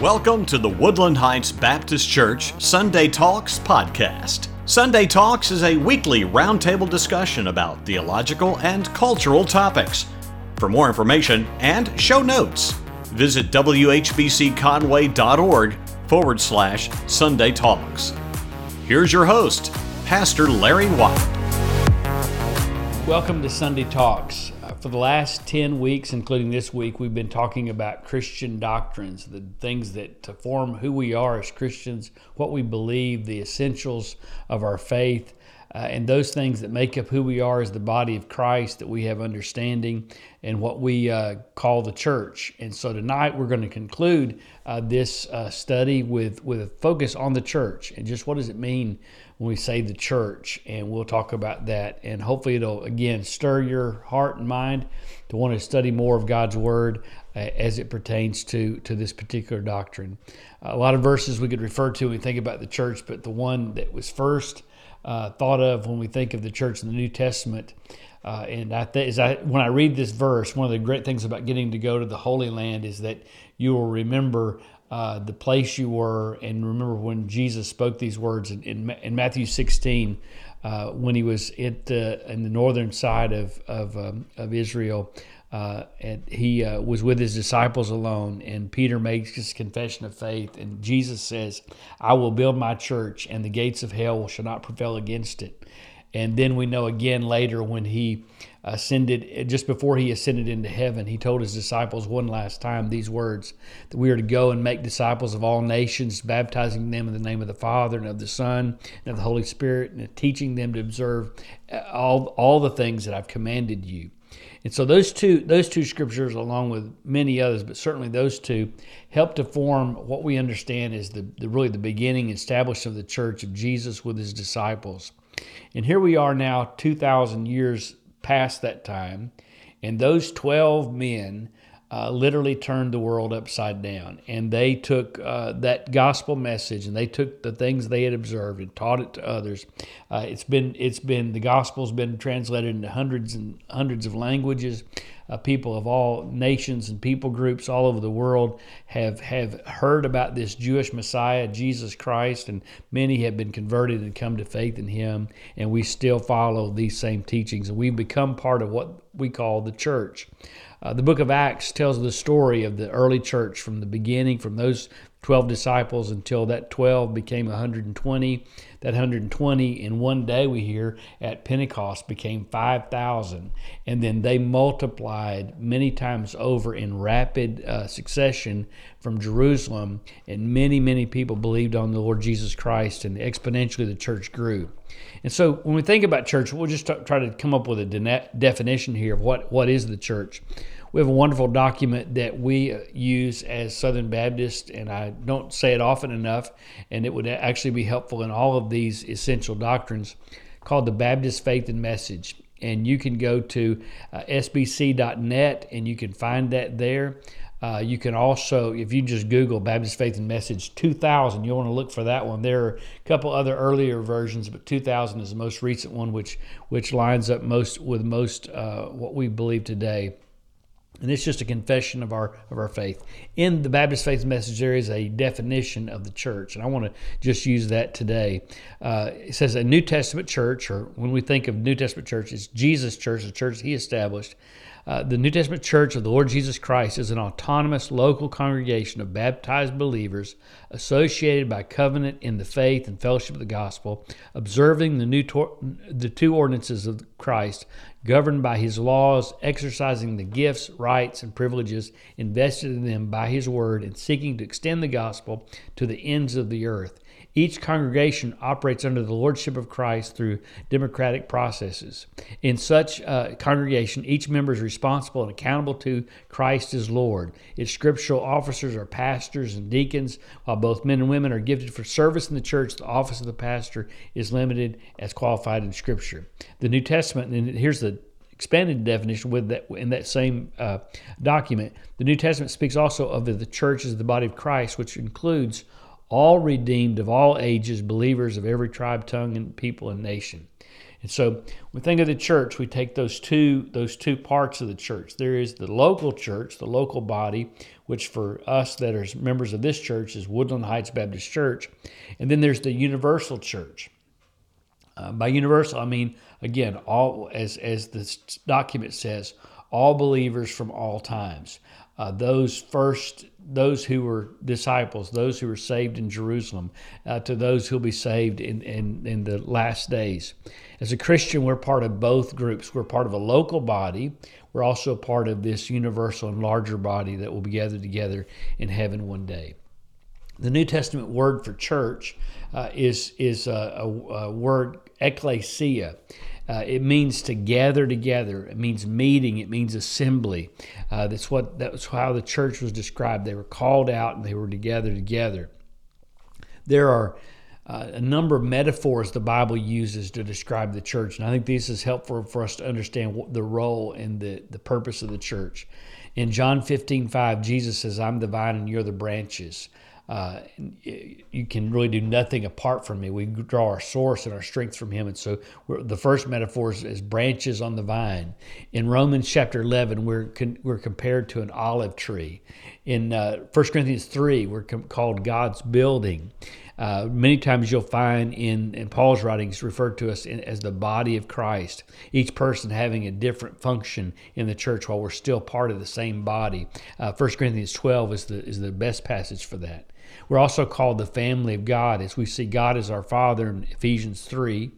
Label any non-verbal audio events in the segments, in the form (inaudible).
Welcome to the Woodland Heights Baptist Church Sunday Talks podcast. Sunday Talks is a weekly roundtable discussion about theological and cultural topics. For more information and show notes, visit whbcconway.org forward slash Sunday Talks. Here's your host, Pastor Larry White. Welcome to Sunday Talks. For the last 10 weeks, including this week, we've been talking about Christian doctrines, the things that to form who we are as Christians, what we believe, the essentials of our faith, uh, and those things that make up who we are as the body of Christ, that we have understanding, and what we uh, call the church. And so tonight we're going to conclude uh, this uh, study with, with a focus on the church and just what does it mean when we say the church. And we'll talk about that. And hopefully it'll, again, stir your heart and mind to want to study more of God's Word uh, as it pertains to, to this particular doctrine. a lot of verses we could refer to when we think about the church, but the one that was first uh, thought of when we think of the church in the New Testament. Uh, and I th- as I when I read this verse, one of the great things about getting to go to the Holy Land is that you will remember uh, the place you were, and remember when Jesus spoke these words in, in, in Matthew 16, uh, when he was at in the northern side of of, um, of Israel. Uh, and he uh, was with his disciples alone, and Peter makes his confession of faith, and Jesus says, "I will build my church, and the gates of hell shall not prevail against it." And then we know again later when he ascended, just before he ascended into heaven, he told his disciples one last time these words that we are to go and make disciples of all nations, baptizing them in the name of the Father and of the Son and of the Holy Spirit, and teaching them to observe all, all the things that I've commanded you. And so those two those two scriptures, along with many others, but certainly those two, help to form what we understand is the, the really the beginning establishment of the church of Jesus with his disciples. And here we are now, two thousand years past that time, and those twelve men uh, literally turned the world upside down. And they took uh, that gospel message and they took the things they had observed and taught it to others. Uh, it's been it's been the gospel's been translated into hundreds and hundreds of languages. Uh, people of all nations and people groups all over the world have have heard about this Jewish Messiah, Jesus Christ, and many have been converted and come to faith in Him. And we still follow these same teachings, and we've become part of what we call the church. Uh, the book of Acts tells the story of the early church from the beginning, from those 12 disciples until that 12 became 120. That 120 in one day, we hear, at Pentecost became 5,000. And then they multiplied many times over in rapid uh, succession from Jerusalem. And many, many people believed on the Lord Jesus Christ, and exponentially the church grew. And so when we think about church, we'll just try to come up with a de- definition here of what, what is the church. We have a wonderful document that we uh, use as Southern Baptists, and I don't say it often enough, and it would actually be helpful in all of these essential doctrines called the Baptist Faith and Message. And you can go to uh, sbc.net and you can find that there. Uh, you can also, if you just Google Baptist Faith and Message 2000, you'll want to look for that one. There are a couple other earlier versions, but 2000 is the most recent one, which which lines up most with most uh, what we believe today. And it's just a confession of our of our faith. In the Baptist Faith Message, there is a definition of the church, and I want to just use that today. Uh, it says a New Testament church, or when we think of New Testament church, it's Jesus' church, the church He established, uh, the New Testament Church of the Lord Jesus Christ is an autonomous local congregation of baptized believers associated by covenant in the faith and fellowship of the gospel, observing the, new tor- the two ordinances of Christ, governed by his laws, exercising the gifts, rights, and privileges invested in them by his word, and seeking to extend the gospel to the ends of the earth. Each congregation operates under the lordship of Christ through democratic processes. In such uh, congregation, each member is responsible and accountable to Christ as Lord. Its scriptural officers are pastors and deacons. While both men and women are gifted for service in the church, the office of the pastor is limited as qualified in Scripture. The New Testament, and here's the expanded definition with that in that same uh, document. The New Testament speaks also of the church as the body of Christ, which includes all redeemed of all ages, believers of every tribe, tongue, and people and nation. And so, we think of the church. We take those two those two parts of the church. There is the local church, the local body, which for us that are members of this church is Woodland Heights Baptist Church, and then there's the universal church. Uh, by universal, I mean again, all as as the document says, all believers from all times. Uh, those first, those who were disciples, those who were saved in Jerusalem, uh, to those who'll be saved in, in, in the last days. As a Christian, we're part of both groups. We're part of a local body. We're also part of this universal and larger body that will be gathered together in heaven one day. The New Testament word for church uh, is, is a, a, a word ecclesia. Uh, it means to gather together. It means meeting. It means assembly. Uh, that's what that's how the church was described. They were called out and they were together together. There are uh, a number of metaphors the Bible uses to describe the church, and I think this is helpful for us to understand the role and the, the purpose of the church. In John 15, 5, Jesus says, I'm the vine and you're the branches uh, you can really do nothing apart from me. We draw our source and our strength from Him. And so the first metaphor is, is, branches on the vine. In Romans chapter 11, we're, con- we're compared to an olive tree. In uh, 1 Corinthians 3, we're com- called God's building. Uh, many times you'll find in, in Paul's writings referred to us in, as the body of Christ, each person having a different function in the church while we're still part of the same body. Uh, 1 Corinthians 12 is the, is the best passage for that. We're also called the family of God as we see God as our Father in Ephesians 3,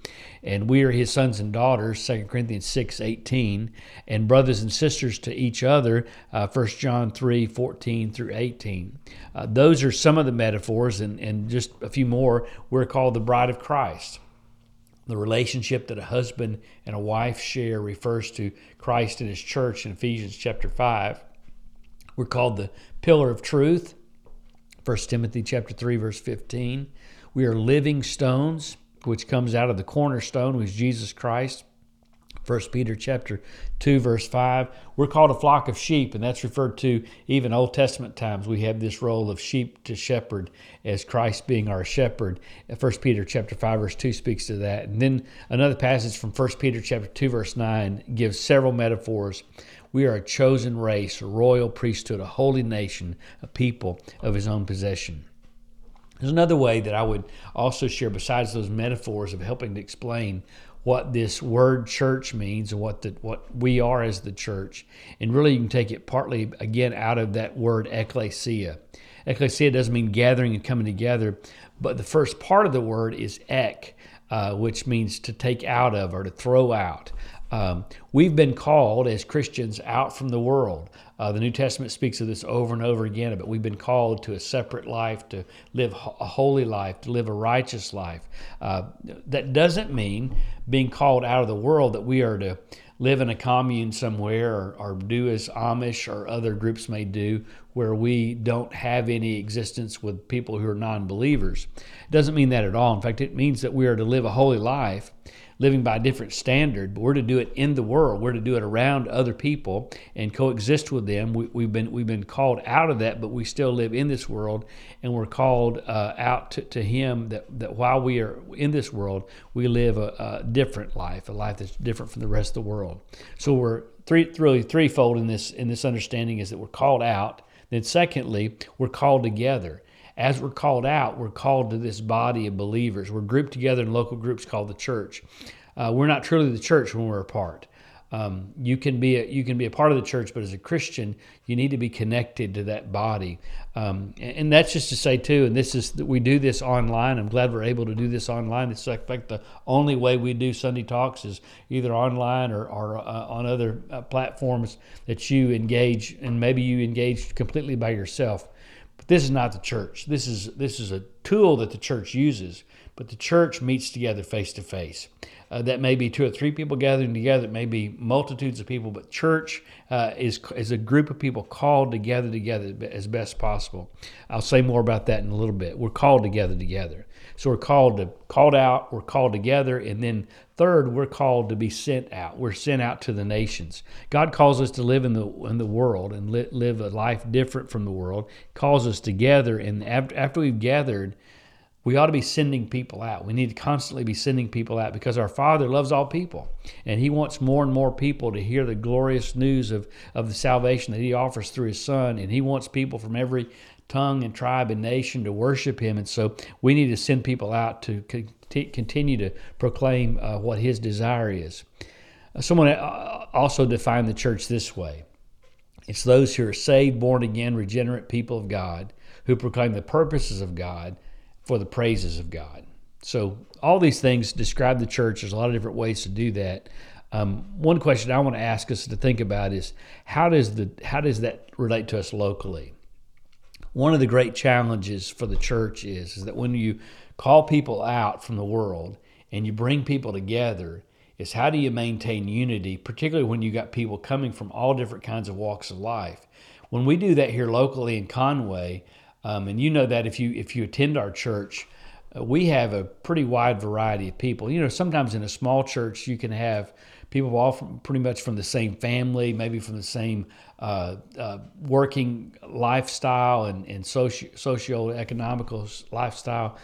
and we are His sons and daughters, 2 Corinthians 6 18, and brothers and sisters to each other, uh, 1 John 3 14 through 18. Uh, those are some of the metaphors, and, and just a few more. We're called the bride of Christ. The relationship that a husband and a wife share refers to Christ and His church in Ephesians chapter 5. We're called the pillar of truth 1 Timothy chapter 3 verse 15. We are living stones, which comes out of the cornerstone, which is Jesus Christ. 1 Peter chapter 2 verse 5 we're called a flock of sheep and that's referred to even Old Testament times. We have this role of sheep to shepherd as Christ being our shepherd. 1 Peter chapter 5 verse 2 speaks to that. And then another passage from 1 Peter chapter 2 verse 9 gives several metaphors. We are a chosen race, a royal priesthood, a holy nation, a people of his own possession. There's another way that I would also share, besides those metaphors of helping to explain what this word church means and what the, what we are as the church. And really, you can take it partly again out of that word ecclesia. Ecclesia doesn't mean gathering and coming together, but the first part of the word is ek, uh, which means to take out of or to throw out. Um, we've been called as Christians out from the world. Uh, the New Testament speaks of this over and over again, but we've been called to a separate life, to live a holy life, to live a righteous life. Uh, that doesn't mean being called out of the world that we are to live in a commune somewhere or, or do as Amish or other groups may do, where we don't have any existence with people who are non believers. It doesn't mean that at all. In fact, it means that we are to live a holy life living by a different standard, but we're to do it in the world. We're to do it around other people and coexist with them. We, have been we've been called out of that, but we still live in this world, and we're called uh, out to, to Him that, that while we are in this world, we live a, a different life, a life that's different from the rest of the world. So we're three really threefold in this in this understanding is that we're called out. Then secondly, we're called together as we're called out, we're called to this body of believers. We're grouped together in local groups called the church. Uh, we're not truly the church when we're apart. Um, you can be a, you can be a part of the church, but as a Christian, you need to be connected to that body. Um, and, and, that's just to say too. And this is that we do this online. I'm glad we're able to do this online. It's like, like the only way we do Sunday talks is either online or, or uh, on other uh, platforms that you engage, and maybe you engage completely by yourself. This is not the church. This is this is a tool that the church uses, but the church meets together face to face. That may be two or three people gathering together. It may be multitudes of people, but church uh, is is a group of people called together together as best possible. I'll say more about that in a little bit. We're called together together. So we're called to called out. We're called together, and then Third, we're called to be sent out. We're sent out to the nations. God calls us to live in the in the world and li- live a life different from the world. Calls us together, and after, after we've gathered, we ought to be sending people out. We need to constantly be sending people out because our Father loves all people. And He wants more and more people to hear the glorious news of, of the salvation that He offers through His Son. And He wants people from every tongue and tribe and nation to worship Him. And so we need to send people out to continue to proclaim uh, what His desire is. Uh, someone uh, also defined the church this way it's those who are saved, born again, regenerate people of God who proclaim the purposes of God for the praises of God. So, all these things describe the church. There's a lot of different ways to do that. Um, one question I want to ask us to think about is how does the how does that relate to us locally? One of the great challenges for the church is, is that when you call people out from the world and you bring people together, is how do you maintain unity, particularly when you got people coming from all different kinds of walks of life. When we do that here locally in Conway, um, and you know that if you if you attend our church, uh, we have a pretty wide variety of people. You know, sometimes in a small church you can have people all from pretty much from the same family, maybe from the same uh, uh, working lifestyle and, and socio socio-economical lifestyle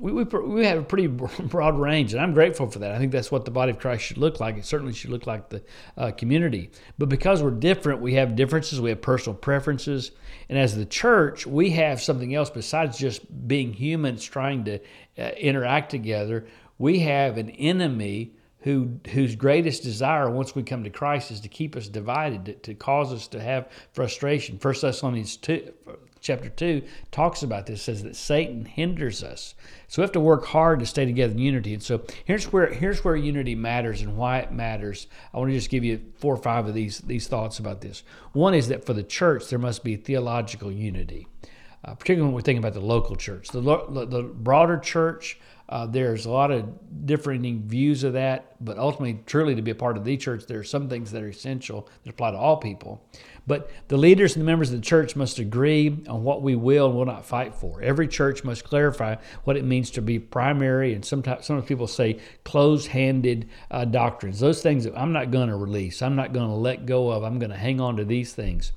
we, we, we have a pretty (laughs) broad range, and I'm grateful for that. I think that's what the body of Christ should look like. It certainly should look like the uh, community. But because we're different, we have differences, we have personal preferences. And as the church, we have something else besides just being humans trying to uh, interact together. We have an enemy who whose greatest desire once we come to Christ is to keep us divided, to, to cause us to have frustration. First Thessalonians 2, chapter 2 talks about this says that satan hinders us. So we have to work hard to stay together in unity. And so here's where here's where unity matters and why it matters. I want to just give you four or five of these these thoughts about this. One is that for the church there must be theological unity uh, particularly when we're thinking about the local church. The, the broader church uh, there's a lot of differing views of that, but ultimately, truly, to be a part of the church, there are some things that are essential that apply to all people. But the leaders and the members of the church must agree on what we will and will not fight for. Every church must clarify what it means to be primary, and sometimes some people say closed-handed uh, doctrines. Those things that I'm not going to release, I'm not going to let go of. I'm going to hang on to these things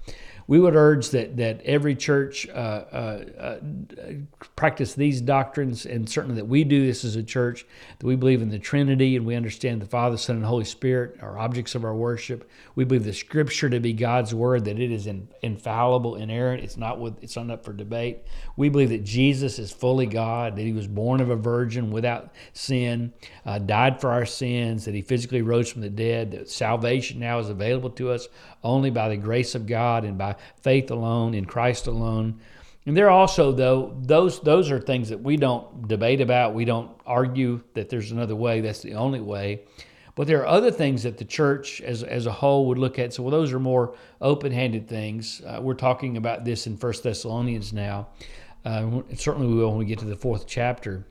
we would urge that that every church uh, uh, uh, practice these doctrines, and certainly that we do this as a church. That we believe in the Trinity, and we understand the Father, Son, and Holy Spirit are objects of our worship. We believe the Scripture to be God's word, that it is in, infallible, inerrant. It's not with, it's not up for debate. We believe that Jesus is fully God, that He was born of a virgin without sin, uh, died for our sins, that He physically rose from the dead. That salvation now is available to us only by the grace of God and by faith alone in Christ alone. And there are also though those those are things that we don't debate about. We don't argue that there's another way. That's the only way. But there are other things that the church as, as a whole would look at. So well, those are more open-handed things. Uh, we're talking about this in First Thessalonians now. Uh, certainly we will when we get to the fourth chapter.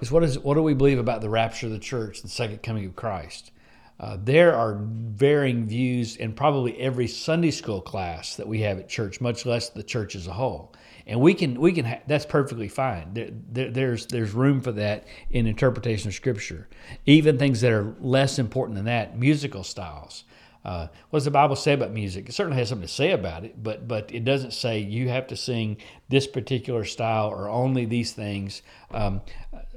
Is what is what do we believe about the rapture of the church, the second coming of Christ? Uh, there are varying views in probably every Sunday school class that we have at church, much less the church as a whole. And we can we can ha- that's perfectly fine. There, there, there's there's room for that in interpretation of Scripture. Even things that are less important than that, musical styles. Uh, what does the Bible say about music? It certainly has something to say about it, but but it doesn't say you have to sing this particular style or only these things. Um,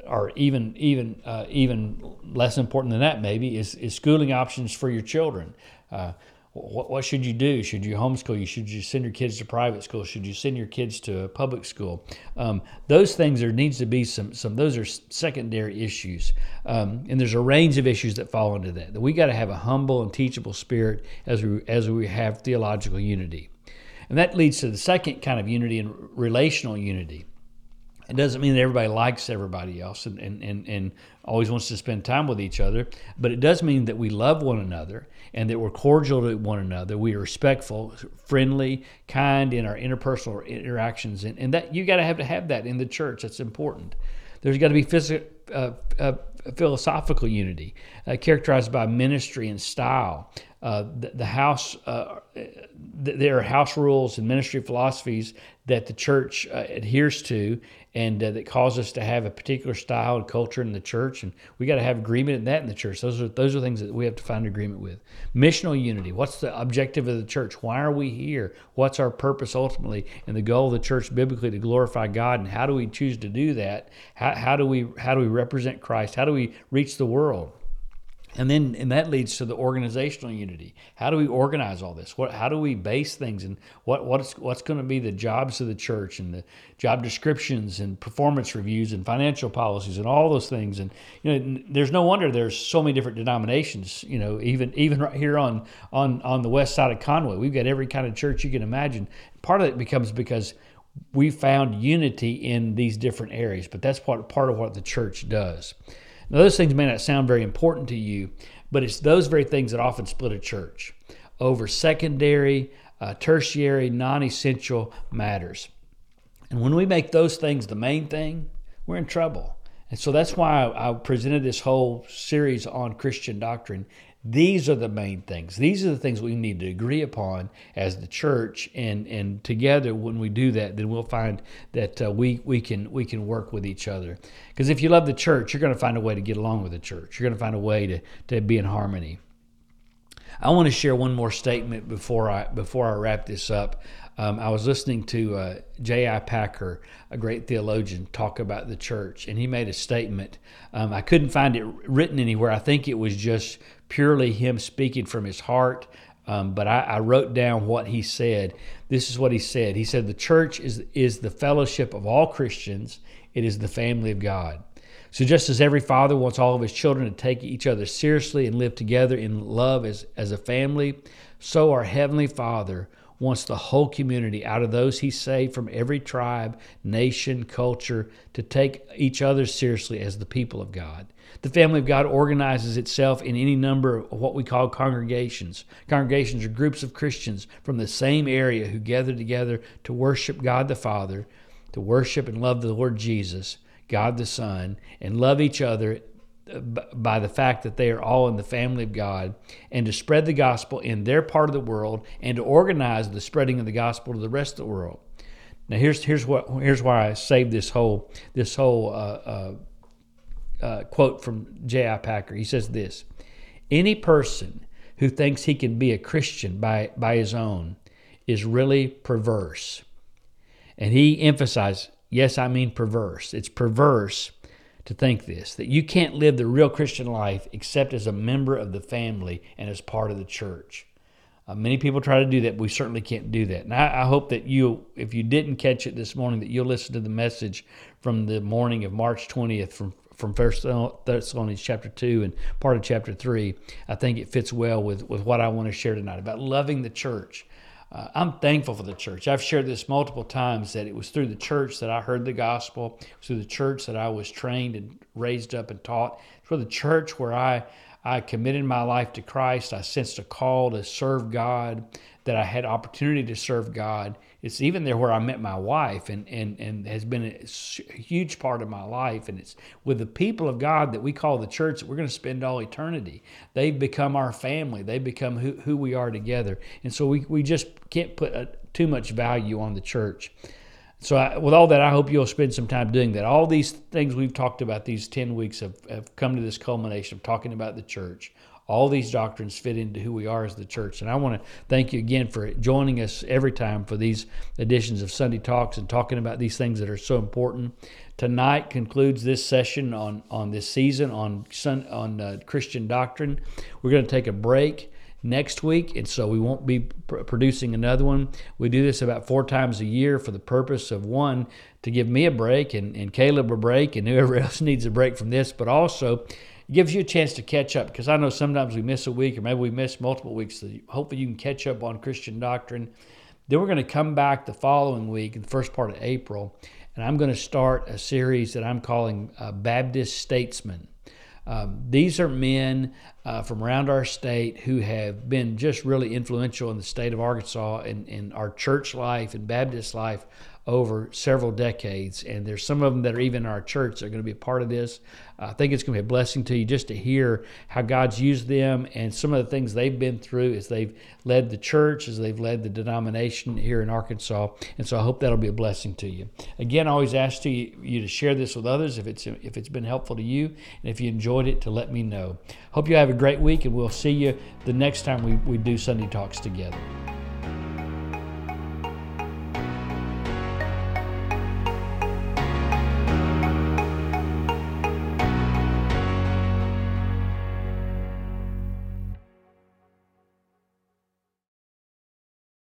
or even even uh, even less important than that maybe is, is schooling options for your children. Uh, what, what should you do? Should you homeschool? You should you send your kids to private school? Should you send your kids to a public school? Um, those things there needs to be some some those are secondary issues, um, and there's a range of issues that fall into that. That we got to have a humble and teachable spirit as we as we have theological unity, and that leads to the second kind of unity and relational unity. It doesn't mean that everybody likes everybody else and, and, and, and always wants to spend time with each other, but it does mean that we love one another and that we're cordial to one another. We are respectful, friendly, kind in our interpersonal interactions. And, and that you got to have to have that in the church. That's important. There's got to be physical, uh, uh, philosophical unity uh, characterized by ministry and style. Uh, the, the, house, uh, there are house rules and ministry philosophies that the church uh, adheres to and uh, that cause us to have a particular style and culture in the church. And we got to have agreement in that in the church. Those are, those are things that we have to find agreement with. Missional unity. What's the objective of the church? Why are we here? What's our purpose ultimately? And the goal of the church biblically to glorify God. And how do we choose to do that? How, how do we, how do we represent Christ? How do we reach the world? And then, and that leads to the organizational unity. How do we organize all this? What, how do we base things, and what, what's, what's going to be the jobs of the church, and the job descriptions, and performance reviews, and financial policies, and all those things. And you know, there's no wonder there's so many different denominations. You know, even even right here on on on the west side of Conway, we've got every kind of church you can imagine. Part of it becomes because we found unity in these different areas, but that's part part of what the church does. Now, those things may not sound very important to you, but it's those very things that often split a church over secondary, uh, tertiary, non essential matters. And when we make those things the main thing, we're in trouble. And so that's why I presented this whole series on Christian doctrine these are the main things. These are the things we need to agree upon as the church, and and together when we do that, then we'll find that uh, we we can we can work with each other. Because if you love the church, you're going to find a way to get along with the church. You're going to find a way to to be in harmony. I want to share one more statement before I before I wrap this up. Um, I was listening to uh, J.I. Packer, a great theologian, talk about the church, and he made a statement. Um, I couldn't find it written anywhere. I think it was just purely him speaking from his heart. Um, but I, I, wrote down what he said. This is what he said. He said, The church is, is the fellowship of all Christians, it is the family of God. So, just as every father wants all of his children to take each other seriously and live together in love as, as a family, so our Heavenly Father wants the whole community out of those he saved from every tribe, nation, culture to take each other seriously as the people of God. The family of God organizes itself in any number of what we call congregations. Congregations are groups of Christians from the same area who gather together to worship God the Father, to worship and love the Lord Jesus, God the Son, and love each other by the fact that they are all in the family of God and to spread the gospel in their part of the world and to organize the spreading of the gospel to the rest of the world. Now here's here's what here's why I saved this whole this whole uh, uh, uh, quote from J.I. Packer. He says this Any person who thinks he can be a Christian by, by his own is really perverse. And he emphasized, yes, I mean perverse. It's perverse to think this that you can't live the real Christian life except as a member of the family and as part of the church. Uh, many people try to do that, but we certainly can't do that. And I, I, hope that you, if you didn't catch it this morning, that you'll listen to the message from the morning of March 20th from from First Thessalonians chapter two and part of chapter three, I think it fits well with with what I want to share tonight about loving the church. Uh, I'm thankful for the church. I've shared this multiple times that it was through the church that I heard the gospel. Through the church that I was trained and raised up and taught. It's through the church where I I committed my life to Christ. I sensed a call to serve God, that I had opportunity to serve God. It's even there where I met my wife and, and, and has been a huge part of my life. And it's with the people of God that we call the church that we're going to spend all eternity. They've become our family. They've become who, who we are together. And so we, we just can't put a, too much value on the church. So, I, with all that, I hope you'll spend some time doing that. All these things we've talked about these 10 weeks have, have come to this culmination of talking about the church. All these doctrines fit into who we are as the church. And I want to thank you again for joining us every time for these editions of Sunday Talks and talking about these things that are so important. Tonight concludes this session on, on this season on, sun, on uh, Christian doctrine. We're going to take a break next week, and so we won't be pr- producing another one. We do this about four times a year for the purpose of one, to give me a break and, and Caleb a break and whoever (laughs) else needs a break from this, but also it gives you a chance to catch up because I know sometimes we miss a week or maybe we miss multiple weeks. So hopefully you can catch up on Christian doctrine. Then we're going to come back the following week, in the first part of April, and I'm going to start a series that I'm calling uh, Baptist Statesmen. Um, these are men uh, from around our state who have been just really influential in the state of Arkansas and in our church life and Baptist life over several decades. And there's some of them that are even in our church that are going to be a part of this. I think it's going to be a blessing to you just to hear how God's used them and some of the things they've been through as they've led the church, as they've led the denomination here in Arkansas. And so I hope that'll be a blessing to you. Again, I always ask you, you to share this with others if it's if it's been helpful to you, and if you enjoyed it, to let me know. Hope you have a great week, and we'll see you the next time we, we do Sunday Talks together.